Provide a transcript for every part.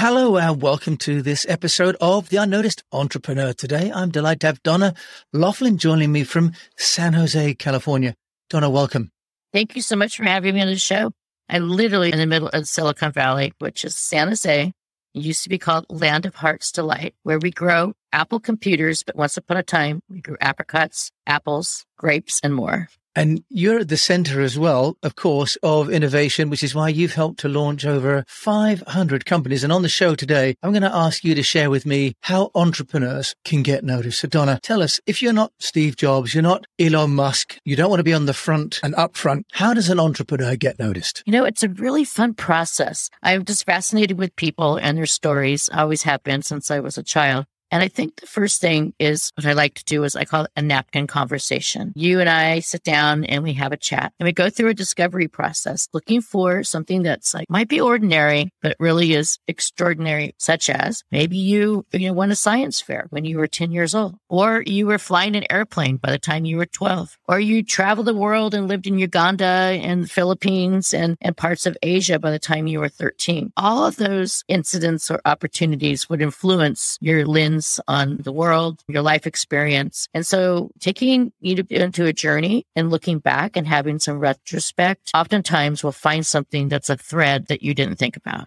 Hello and welcome to this episode of The Unnoticed Entrepreneur. Today, I'm delighted to have Donna Loughlin joining me from San Jose, California. Donna, welcome. Thank you so much for having me on the show. I'm literally in the middle of Silicon Valley, which is San Jose. It used to be called Land of Hearts Delight, where we grow Apple computers, but once upon a time, we grew apricots, apples, grapes, and more. And you're at the center as well, of course, of innovation, which is why you've helped to launch over 500 companies. And on the show today, I'm going to ask you to share with me how entrepreneurs can get noticed. So Donna, tell us, if you're not Steve Jobs, you're not Elon Musk, you don't want to be on the front and up front, how does an entrepreneur get noticed? You know, it's a really fun process. I'm just fascinated with people and their stories. Always have been since I was a child. And I think the first thing is what I like to do is I call it a napkin conversation. You and I sit down and we have a chat and we go through a discovery process looking for something that's like might be ordinary, but really is extraordinary, such as maybe you, you know, won a science fair when you were 10 years old, or you were flying an airplane by the time you were 12, or you traveled the world and lived in Uganda and Philippines and, and parts of Asia by the time you were 13. All of those incidents or opportunities would influence your lens lens on the world, your life experience. And so taking you into a journey and looking back and having some retrospect, oftentimes we'll find something that's a thread that you didn't think about.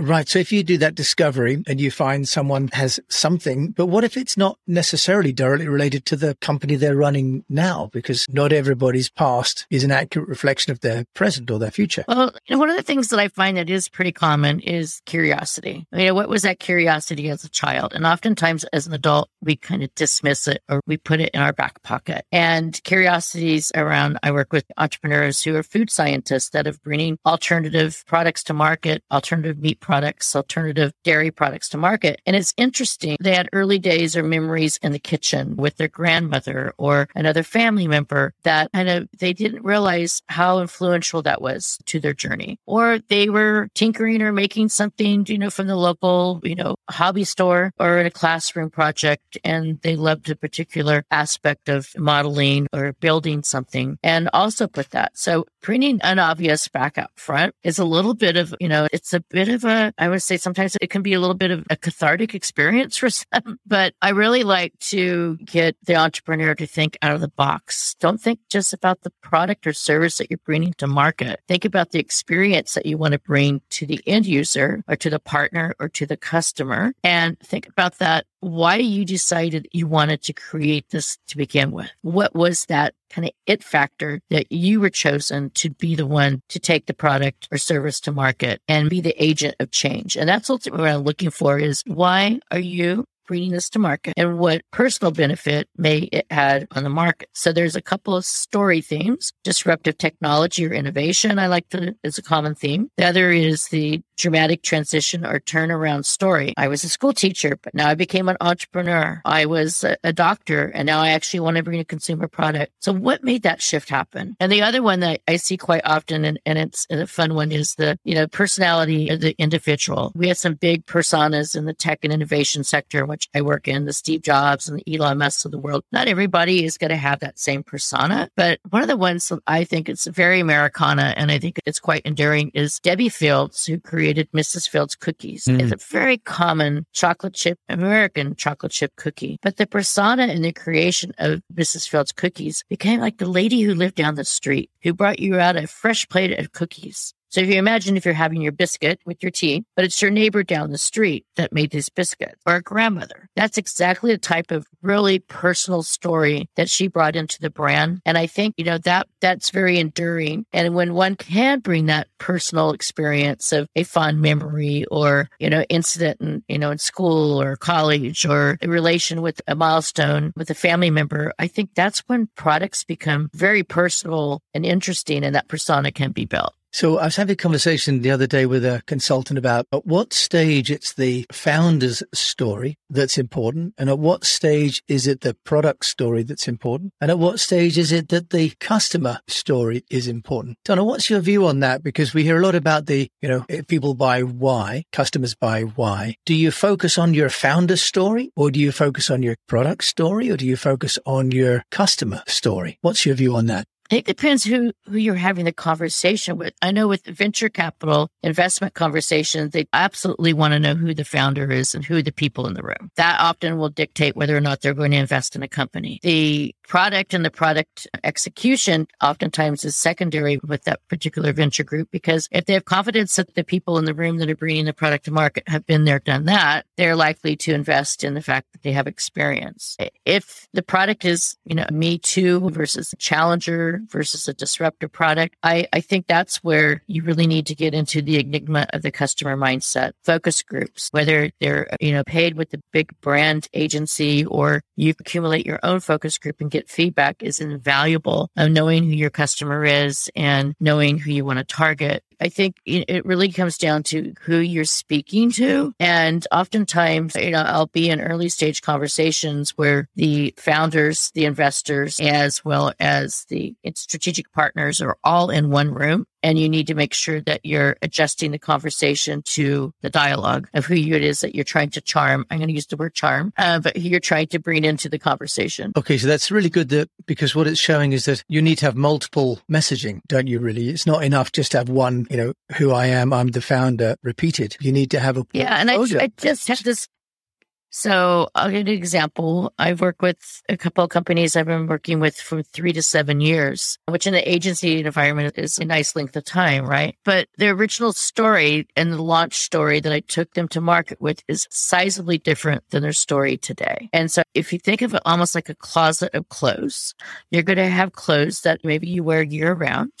Right. So if you do that discovery and you find someone has something, but what if it's not necessarily directly related to the company they're running now? Because not everybody's past is an accurate reflection of their present or their future. Well, one of the things that I find that is pretty common is curiosity. You know, what was that curiosity as a child? And oftentimes as an adult, we kind of dismiss it or we put it in our back pocket. And curiosities around, I work with entrepreneurs who are food scientists that have bringing alternative products to market, alternative meat products, alternative dairy products to market. And it's interesting. They had early days or memories in the kitchen with their grandmother or another family member that kind of they didn't realize how influential that was to their journey. Or they were tinkering or making something, you know, from the local, you know, hobby store or in a classroom project. And they loved a particular aspect of modeling or building something and also put that. So bringing an obvious back up front is a little bit of, you know, it's a bit of a I would say sometimes it can be a little bit of a cathartic experience for some, but I really like to get the entrepreneur to think out of the box. Don't think just about the product or service that you're bringing to market. Think about the experience that you want to bring to the end user or to the partner or to the customer and think about that why you decided you wanted to create this to begin with. What was that kind of it factor that you were chosen to be the one to take the product or service to market and be the agent of change? And that's ultimately what I'm looking for is why are you bringing this to market and what personal benefit may it add on the market. So there's a couple of story themes, disruptive technology or innovation. I like to, is a common theme. The other is the dramatic transition or turnaround story. I was a school teacher, but now I became an entrepreneur. I was a, a doctor and now I actually want to bring a consumer product. So what made that shift happen? And the other one that I see quite often and, and it's a fun one is the, you know, personality of the individual. We have some big personas in the tech and innovation sector, which I work in, the Steve Jobs and the Elon Musk of the world. Not everybody is going to have that same persona, but one of the ones that I think it's very Americana and I think it's quite enduring is Debbi Fields, who created Mrs. Fields cookies. Mm. It's a very common chocolate chip, American chocolate chip cookie. But the persona in the creation of Mrs. Fields cookies became like the lady who lived down the street, who brought you out a fresh plate of cookies. So if you imagine if you're having your biscuit with your tea, but it's your neighbor down the street that made this biscuit or a grandmother, that's exactly the type of really personal story that she brought into the brand. And I think, you know, that that's very enduring. And when one can bring that personal experience of a fond memory or, you know, incident in, you know, in school or college or a relation with a milestone with a family member, I think that's when products become very personal and interesting and that persona can be built. So I was having a conversation the other day with a consultant about at what stage it's the founder's story that's important and at what stage is it the product story that's important and at what stage is it that the customer story is important. Donna, what's your view on that? Because we hear a lot about the, you know, people buy why, customers buy why. Do you focus on your founder's story or do you focus on your product story or do you focus on your customer story? What's your view on that? It depends who, who you're having the conversation with. I know with venture capital investment conversations, they absolutely want to know who the founder is and who the people in the room. That often will dictate whether or not they're going to invest in a company. The product and the product execution oftentimes is secondary with that particular venture group because if they have confidence that the people in the room that are bringing the product to market have been there, done that, they're likely to invest in the fact that they have experience. If the product is, you know, me too versus a versus a disruptive product, I, I think that's where you really need to get into the enigma of the customer mindset. Focus groups, whether they're, you know, paid with the big brand agency or you accumulate your own focus group and get feedback is invaluable of knowing who your customer is and knowing who you want to target I think it really comes down to who you're speaking to. And oftentimes, you know, I'll be in early stage conversations where the founders, the investors, as well as the strategic partners are all in one room and you need to make sure that you're adjusting the conversation to the dialogue of who it is that you're trying to charm. I'm going to use the word charm, uh, but who you're trying to bring into the conversation. Okay, so that's really good that because what it's showing is that you need to have multiple messaging, don't you? Really, it's not enough just to have one. You know, who I am, I'm the founder. Repeated. You need to have a yeah. And I, I just have this so I'll give an example. I've worked with a couple of companies I've been working with for three to seven years, which in the agency environment is a nice length of time, right? But the original story and the launch story that I took them to market with is sizably different than their story today. And so if you think of it almost like a closet of clothes, you're going to have clothes that maybe you wear year round.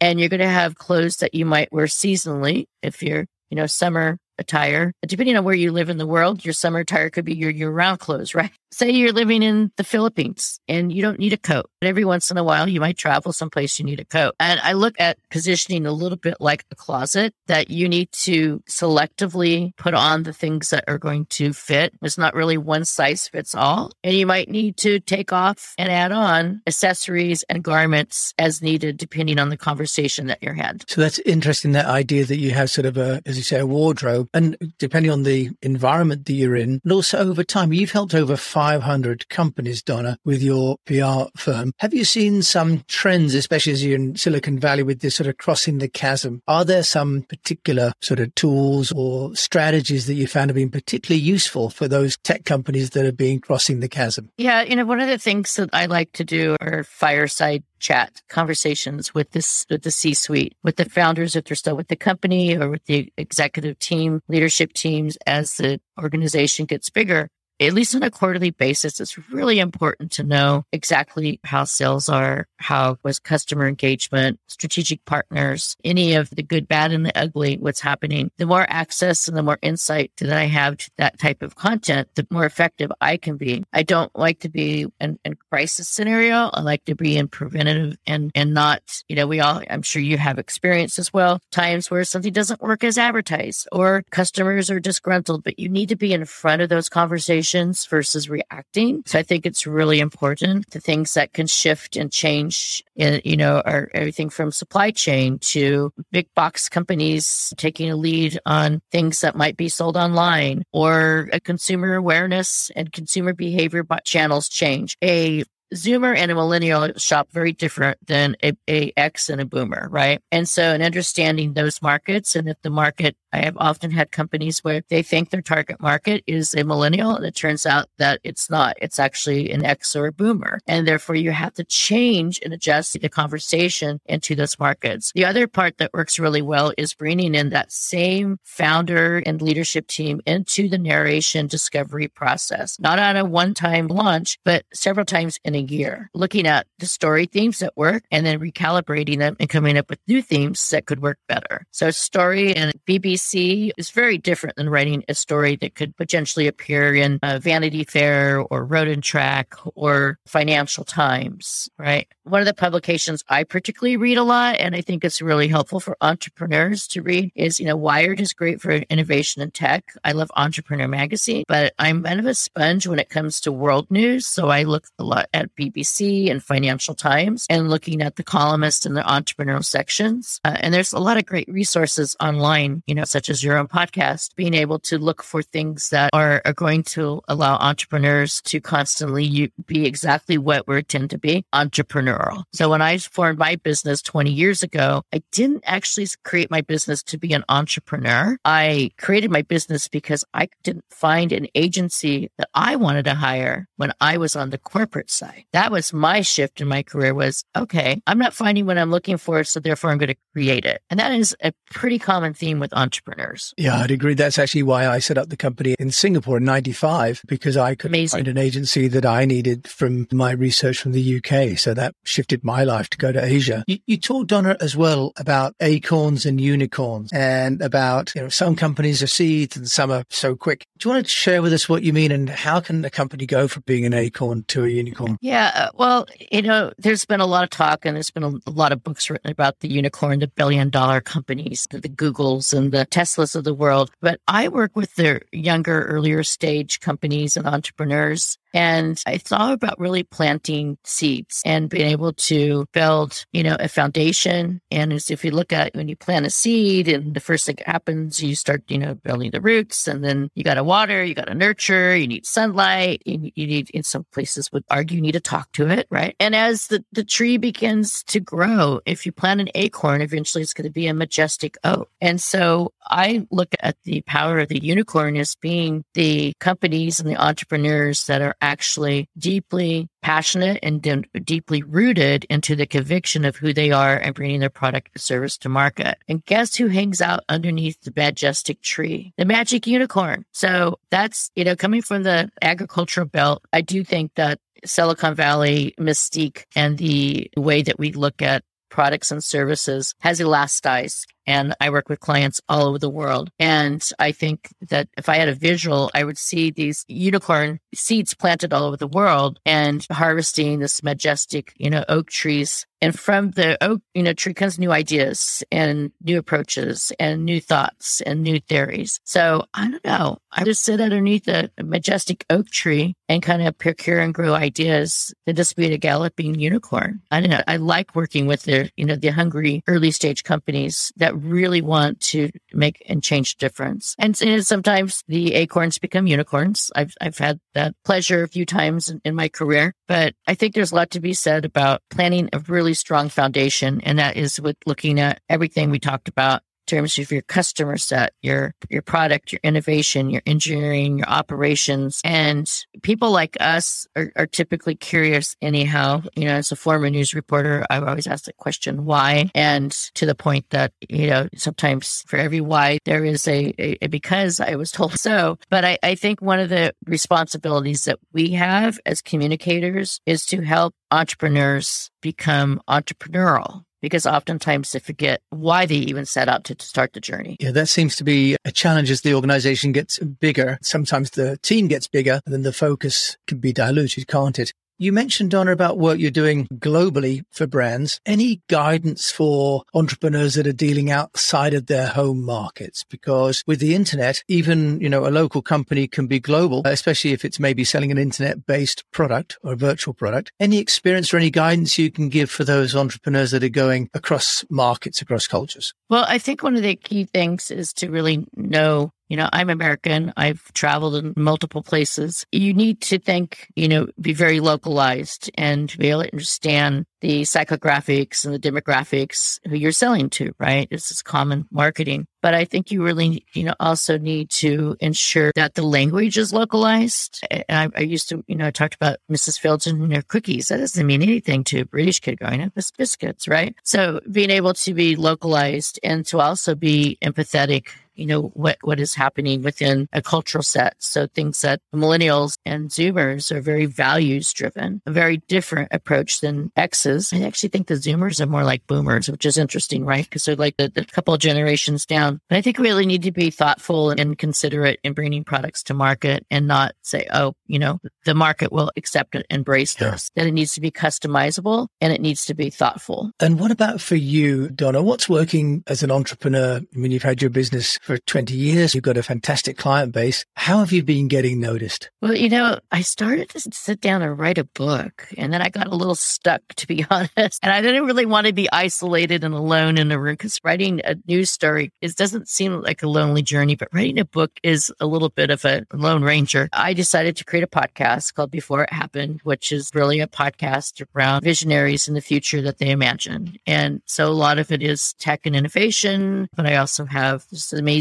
And you're going to have clothes that you might wear seasonally if you're, you know, summer attire. Depending on where you live in the world, your summer attire could be your year round clothes, right? Say you're living in the Philippines and you don't need a coat. But every once in a while, you might travel someplace you need a coat. And I look at positioning a little bit like a closet that you need to selectively put on the things that are going to fit. It's not really one size fits all. And you might need to take off and add on accessories and garments as needed, depending on the conversation that you're had. So that's interesting, that idea that you have sort of a, as you say, a wardrobe. And depending on the environment that you're in, and also over time, you've helped over 500 companies, Donna, with your PR firm. Have you seen some trends, especially as you're in Silicon Valley with this sort of crossing the chasm? Are there some particular sort of tools or strategies that you found have been particularly useful for those tech companies that are being crossing the chasm? Yeah, you know, one of the things that I like to do are fireside chat conversations with this with the C-suite, with the founders if they're still with the company or with the executive team, leadership teams as the organization gets bigger at least on a quarterly basis, it's really important to know exactly how sales are, how was customer engagement, strategic partners, any of the good, bad, and the ugly, what's happening. The more access and the more insight that I have to that type of content, the more effective I can be. I don't like to be in, in crisis scenario. I like to be in preventative and, and not, you know, we all, I'm sure you have experience as well, times where something doesn't work as advertised or customers are disgruntled, but you need to be in front of those conversations versus reacting. So I think it's really important. The things that can shift and change, in, you know, are everything from supply chain to big box companies taking a lead on things that might be sold online or a consumer awareness and consumer behavior channels change. A Zoomer and a millennial shop very different than a, a X and a boomer, right? And so in understanding those markets and if the market I have often had companies where they think their target market is a millennial and it turns out that it's not. It's actually an X or a boomer. And therefore you have to change and adjust the conversation into those markets. The other part that works really well is bringing in that same founder and leadership team into the narration discovery process, not on a one time launch, but several times in a year, looking at the story themes that work and then recalibrating them and coming up with new themes that could work better. So story and BBC is very different than writing a story that could potentially appear in Vanity Fair or Road and Track or Financial Times, right? One of the publications I particularly read a lot, and I think it's really helpful for entrepreneurs to read, is, you know, Wired is great for innovation and tech. I love Entrepreneur Magazine, but I'm kind of a sponge when it comes to world news. So I look a lot at BBC and Financial Times and looking at the columnists and the entrepreneurial sections. Uh, and there's a lot of great resources online, you know, such as your own podcast, being able to look for things that are, are going to allow entrepreneurs to constantly be exactly what we tend to be entrepreneurial. So when I formed my business 20 years ago, I didn't actually create my business to be an entrepreneur. I created my business because I didn't find an agency that I wanted to hire when I was on the corporate side. That was my shift in my career was, okay, I'm not finding what I'm looking for. So therefore I'm going to create it. And that is a pretty common theme with entrepreneurs. Yeah, I'd agree. That's actually why I set up the company in Singapore in 95 because I could Amazing. find an agency that I needed from my research from the UK. So that shifted my life to go to Asia. You, you talked, Donna, as well about acorns and unicorns and about, you know, some companies are seeds and some are so quick. Do you want to share with us what you mean and how can a company go from being an acorn to a unicorn? Yeah. Uh, well, you know, there's been a lot of talk and there's been a, lot of books written about the unicorn, the billion dollar companies, the Googles and the Teslas of the world. But I work with the younger, earlier stage companies and entrepreneurs and I thought about really planting seeds and being able to build, you know, a foundation. And as if you look at when you plant a seed and the first thing happens, you start, you know, building the roots and then you got to water, you got to nurture, you need sunlight, you, you need, in some places would argue, you need to talk to it, right? And as the, the tree begins to grow, if you plant an acorn, eventually it's going to be a majestic oak. And so I look at the power of the unicorn as being the companies and the entrepreneurs that are actually deeply passionate and de- deeply rooted into the conviction of who they are and bringing their product or service to market. And guess who hangs out underneath the majestic tree? The magic unicorn. So that's, you know, coming from the agricultural belt, I do think that Silicon Valley mystique and the way that we look at products and services has elasticized and I work with clients all over the world. And I think that if I had a visual, I would see these unicorn seeds planted all over the world and harvesting this majestic, you know, oak trees. And from the oak, you know, tree comes new ideas and new approaches and new thoughts and new theories. So I don't know. I just sit underneath a majestic oak tree and kind of procure and grow ideas to just be a galloping unicorn. I don't know. I like working with the, you know, the hungry early stage companies that that really want to make and change a difference. And, and sometimes the acorns become unicorns. I've, I've had that pleasure a few times in, in my career, but I think there's a lot to be said about planning a really strong foundation. And that is with looking at everything we talked about terms of your customer set, your your product, your innovation, your engineering, your operations. And people like us are, are, typically curious anyhow. You know, as a former news reporter, I've always asked the question why. And to the point that, you know, sometimes for every why there is a, a, a because I was told so. But I, I think one of the responsibilities that we have as communicators is to help entrepreneurs become entrepreneurial because oftentimes they forget why they even set out to, to, start the journey. Yeah, that seems to be a challenge as the organization gets bigger. Sometimes the team gets bigger and then the focus can be diluted, can't it? You mentioned, Donna, about work you're doing globally for brands. Any guidance for entrepreneurs that are dealing outside of their home markets? Because with the internet, even, you know, a local company can be global, especially if it's maybe selling an internet based product or a virtual product. Any experience or any guidance you can give for those entrepreneurs that are going across markets, across cultures? Well, I think one of the key things is to really know you know, I'm American. I've traveled in multiple places. You need to think, you know, be very localized and be able to understand the psychographics and the demographics who you're selling to, right? This is common marketing. But I think you really, you know, also need to ensure that the language is localized. And I, I used to, you know, I talked about Mrs. Fields and her cookies. That doesn't mean anything to a British kid growing up. It's biscuits, right? So being able to be localized and to also be empathetic you know, what, what is happening within a cultural set. So things that millennials and Zoomers are very values driven, a very different approach than X's. I actually think the Zoomers are more like boomers, which is interesting, right? Because they're like the, the couple of generations down. But I think we really need to be thoughtful and considerate in bringing products to market and not say, oh, you know, the market will accept it, and embrace yeah. this, that it needs to be customizable and it needs to be thoughtful. And what about for you, Donna? What's working as an entrepreneur? I mean, you've had your business for 20 years. You've got a fantastic client base. How have you been getting noticed? Well, you know, I started to sit down and write a book, and then I got a little stuck, to be honest. And I didn't really want to be isolated and alone in a room because writing a news story doesn't seem like a lonely journey, but writing a book is a little bit of a lone ranger. I decided to create a podcast called Before It Happened, which is really a podcast around visionaries in the future that they imagine. And so a lot of it is tech and innovation, but I also have just amazing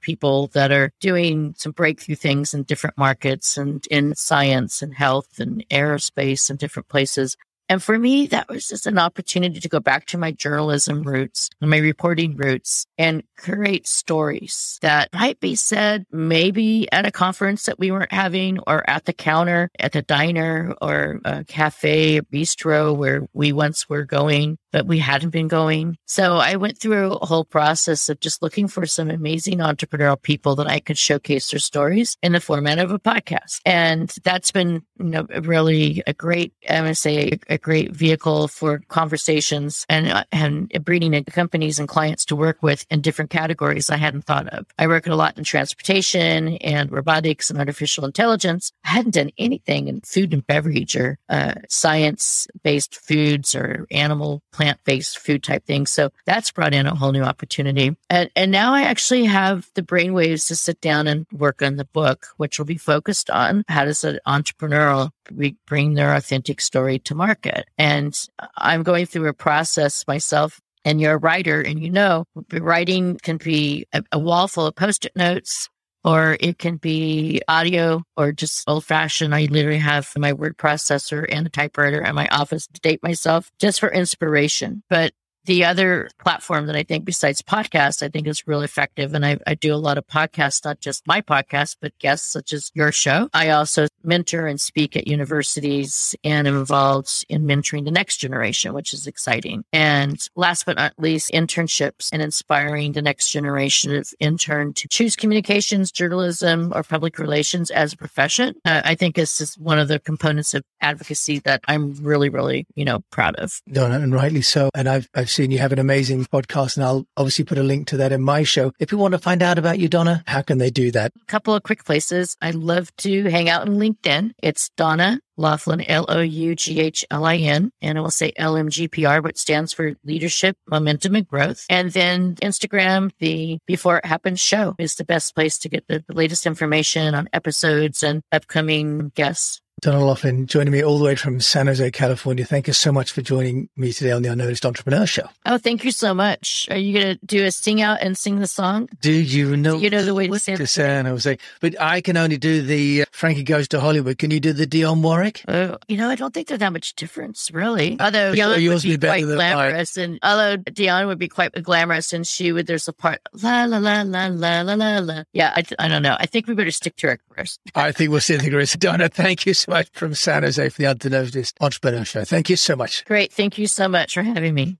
people that are doing some breakthrough things in different markets and in science and health and aerospace and different places. And for me, that was just an opportunity to go back to my journalism roots my reporting roots and create stories that might be said maybe at a conference that we weren't having or at the counter at the diner or a cafe, a bistro where we once were going, but we hadn't been going. So I went through a whole process of just looking for some amazing entrepreneurial people that I could showcase their stories in the format of a podcast. And that's been, you know, really a great, I'm going to say, a, great vehicle for conversations and, uh, and breeding companies and clients to work with in different categories I hadn't thought of. I work a lot in transportation and robotics and artificial intelligence. I hadn't done anything in food and beverage or uh, science based foods or animal plant based food type things. So that's brought in a whole new opportunity. And, and now I actually have the brainwaves to sit down and work on the book, which will be focused on how does an entrepreneurial bring their authentic story to market. And I'm going through a process myself and you're a writer and you know writing can be a, a wall full of post-it notes or it can be audio or just old fashioned. I literally have my word processor and a typewriter in my office to date myself just for inspiration. But the other platform that I think besides podcasts, I think is really effective. And I, I, do a lot of podcasts, not just my podcast, but guests such as your show. I also mentor and speak at universities and am involved in mentoring the next generation, which is exciting. And last but not least, internships and inspiring the next generation of intern to choose communications, journalism, or public relations as a profession. Uh, I think this is one of the components of advocacy that I'm really, really, you know, proud of. Donna, and rightly so. And I've, I've seen you have an amazing podcast, and I'll obviously put a link to that in my show. If people want to find out about you, Donna, how can they do that? A couple of quick places. I love to hang out on LinkedIn. It's Donna Loughlin, L O U G H L I N, and I will say LMGPR, which stands for Leadership, Momentum, and Growth. And then Instagram, the Before It Happens show is the best place to get the latest information on episodes and upcoming guests. Donald Loughlin, joining me all the way from San Jose, California. Thank you so much for joining me today on the Unnoticed Entrepreneur Show. Oh, thank you so much. Are you going to do a sing out and sing the song? Do you know? Do you know the way to, San, to San Jose? But I can only do the uh, Frankie Goes to Hollywood. Can you do the Dionne Warwick? Oh, you know, I don't think there's that much difference, really. Although uh, Dionne would be, be quite glamorous, and although Dionne would be quite glamorous, and she would. There's a part la la la la la la la. Yeah, I, I don't know. I think we better stick to our careers. I think we'll stick to our careers, Donna, thank you. So much from San Jose for the Unnoticed Entrepreneur Show. Thank you so much. Great. Thank you so much for having me.